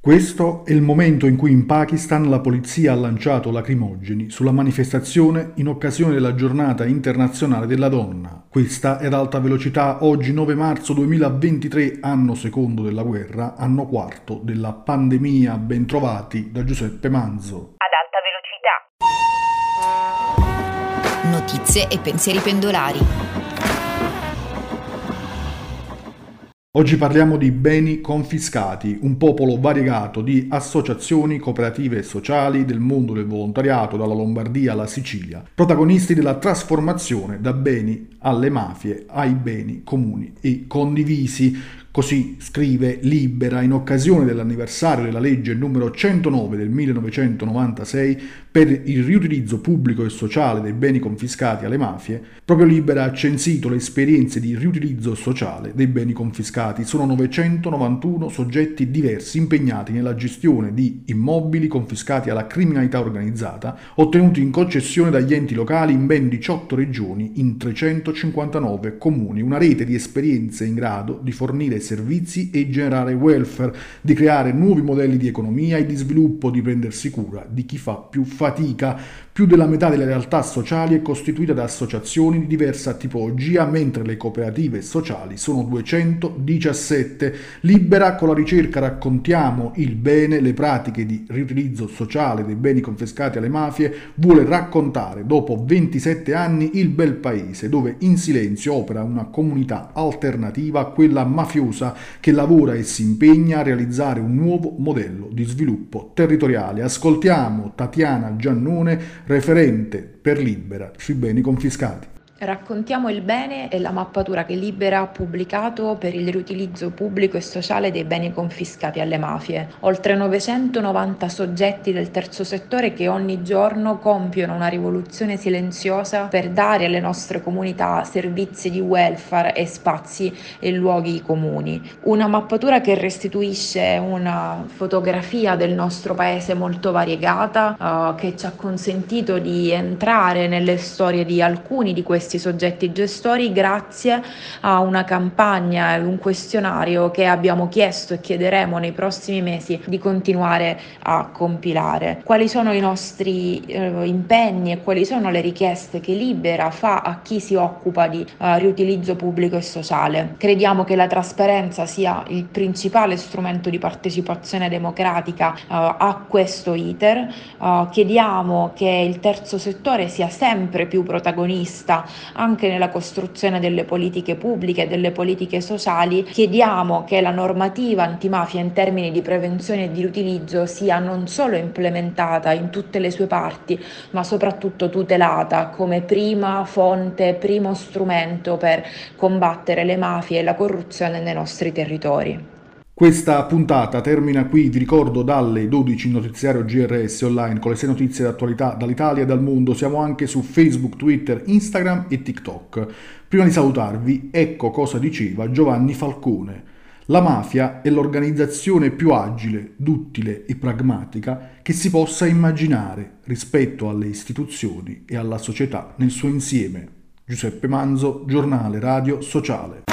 Questo è il momento in cui in Pakistan la polizia ha lanciato lacrimogeni sulla manifestazione in occasione della giornata internazionale della donna. Questa è ad alta velocità oggi 9 marzo 2023, anno secondo della guerra, anno quarto della pandemia. Bentrovati da Giuseppe Manzo. Ad alta velocità. Notizie e pensieri pendolari. Oggi parliamo di beni confiscati, un popolo variegato di associazioni cooperative e sociali del mondo del volontariato, dalla Lombardia alla Sicilia, protagonisti della trasformazione da beni alle mafie ai beni comuni e condivisi, Così scrive Libera in occasione dell'anniversario della legge numero 109 del 1996 per il riutilizzo pubblico e sociale dei beni confiscati alle mafie, proprio Libera ha censito le esperienze di riutilizzo sociale dei beni confiscati. Sono 991 soggetti diversi impegnati nella gestione di immobili confiscati alla criminalità organizzata, ottenuti in concessione dagli enti locali in ben 18 regioni in 359 comuni, una rete di esperienze in grado di fornire servizi e generare welfare, di creare nuovi modelli di economia e di sviluppo, di prendersi cura di chi fa più fatica. Più della metà delle realtà sociali è costituita da associazioni di diversa tipologia, mentre le cooperative sociali sono 217. Libera con la ricerca raccontiamo il bene, le pratiche di riutilizzo sociale dei beni confiscati alle mafie, vuole raccontare dopo 27 anni il bel paese dove in silenzio opera una comunità alternativa a quella mafiosa che lavora e si impegna a realizzare un nuovo modello di sviluppo territoriale. Ascoltiamo Tatiana Giannone referente per Libera sui beni confiscati. Raccontiamo il bene e la mappatura che Libera ha pubblicato per il riutilizzo pubblico e sociale dei beni confiscati alle mafie. Oltre 990 soggetti del terzo settore che ogni giorno compiono una rivoluzione silenziosa per dare alle nostre comunità servizi di welfare e spazi e luoghi comuni. Una mappatura che restituisce una fotografia del nostro paese molto variegata, uh, che ci ha consentito di entrare nelle storie di alcuni di questi questi soggetti gestori grazie a una campagna e un questionario che abbiamo chiesto e chiederemo nei prossimi mesi di continuare a compilare. Quali sono i nostri eh, impegni e quali sono le richieste che Libera fa a chi si occupa di eh, riutilizzo pubblico e sociale? Crediamo che la trasparenza sia il principale strumento di partecipazione democratica eh, a questo iter. Eh, chiediamo che il terzo settore sia sempre più protagonista anche nella costruzione delle politiche pubbliche e delle politiche sociali, chiediamo che la normativa antimafia in termini di prevenzione e di riutilizzo sia non solo implementata in tutte le sue parti, ma soprattutto tutelata come prima fonte, primo strumento per combattere le mafie e la corruzione nei nostri territori. Questa puntata termina qui, vi ricordo dalle 12 in notiziario GRS online con le 6 notizie d'attualità dall'Italia e dal mondo. Siamo anche su Facebook, Twitter, Instagram e TikTok. Prima di salutarvi, ecco cosa diceva Giovanni Falcone. La mafia è l'organizzazione più agile, duttile e pragmatica che si possa immaginare rispetto alle istituzioni e alla società nel suo insieme. Giuseppe Manzo, giornale radio sociale.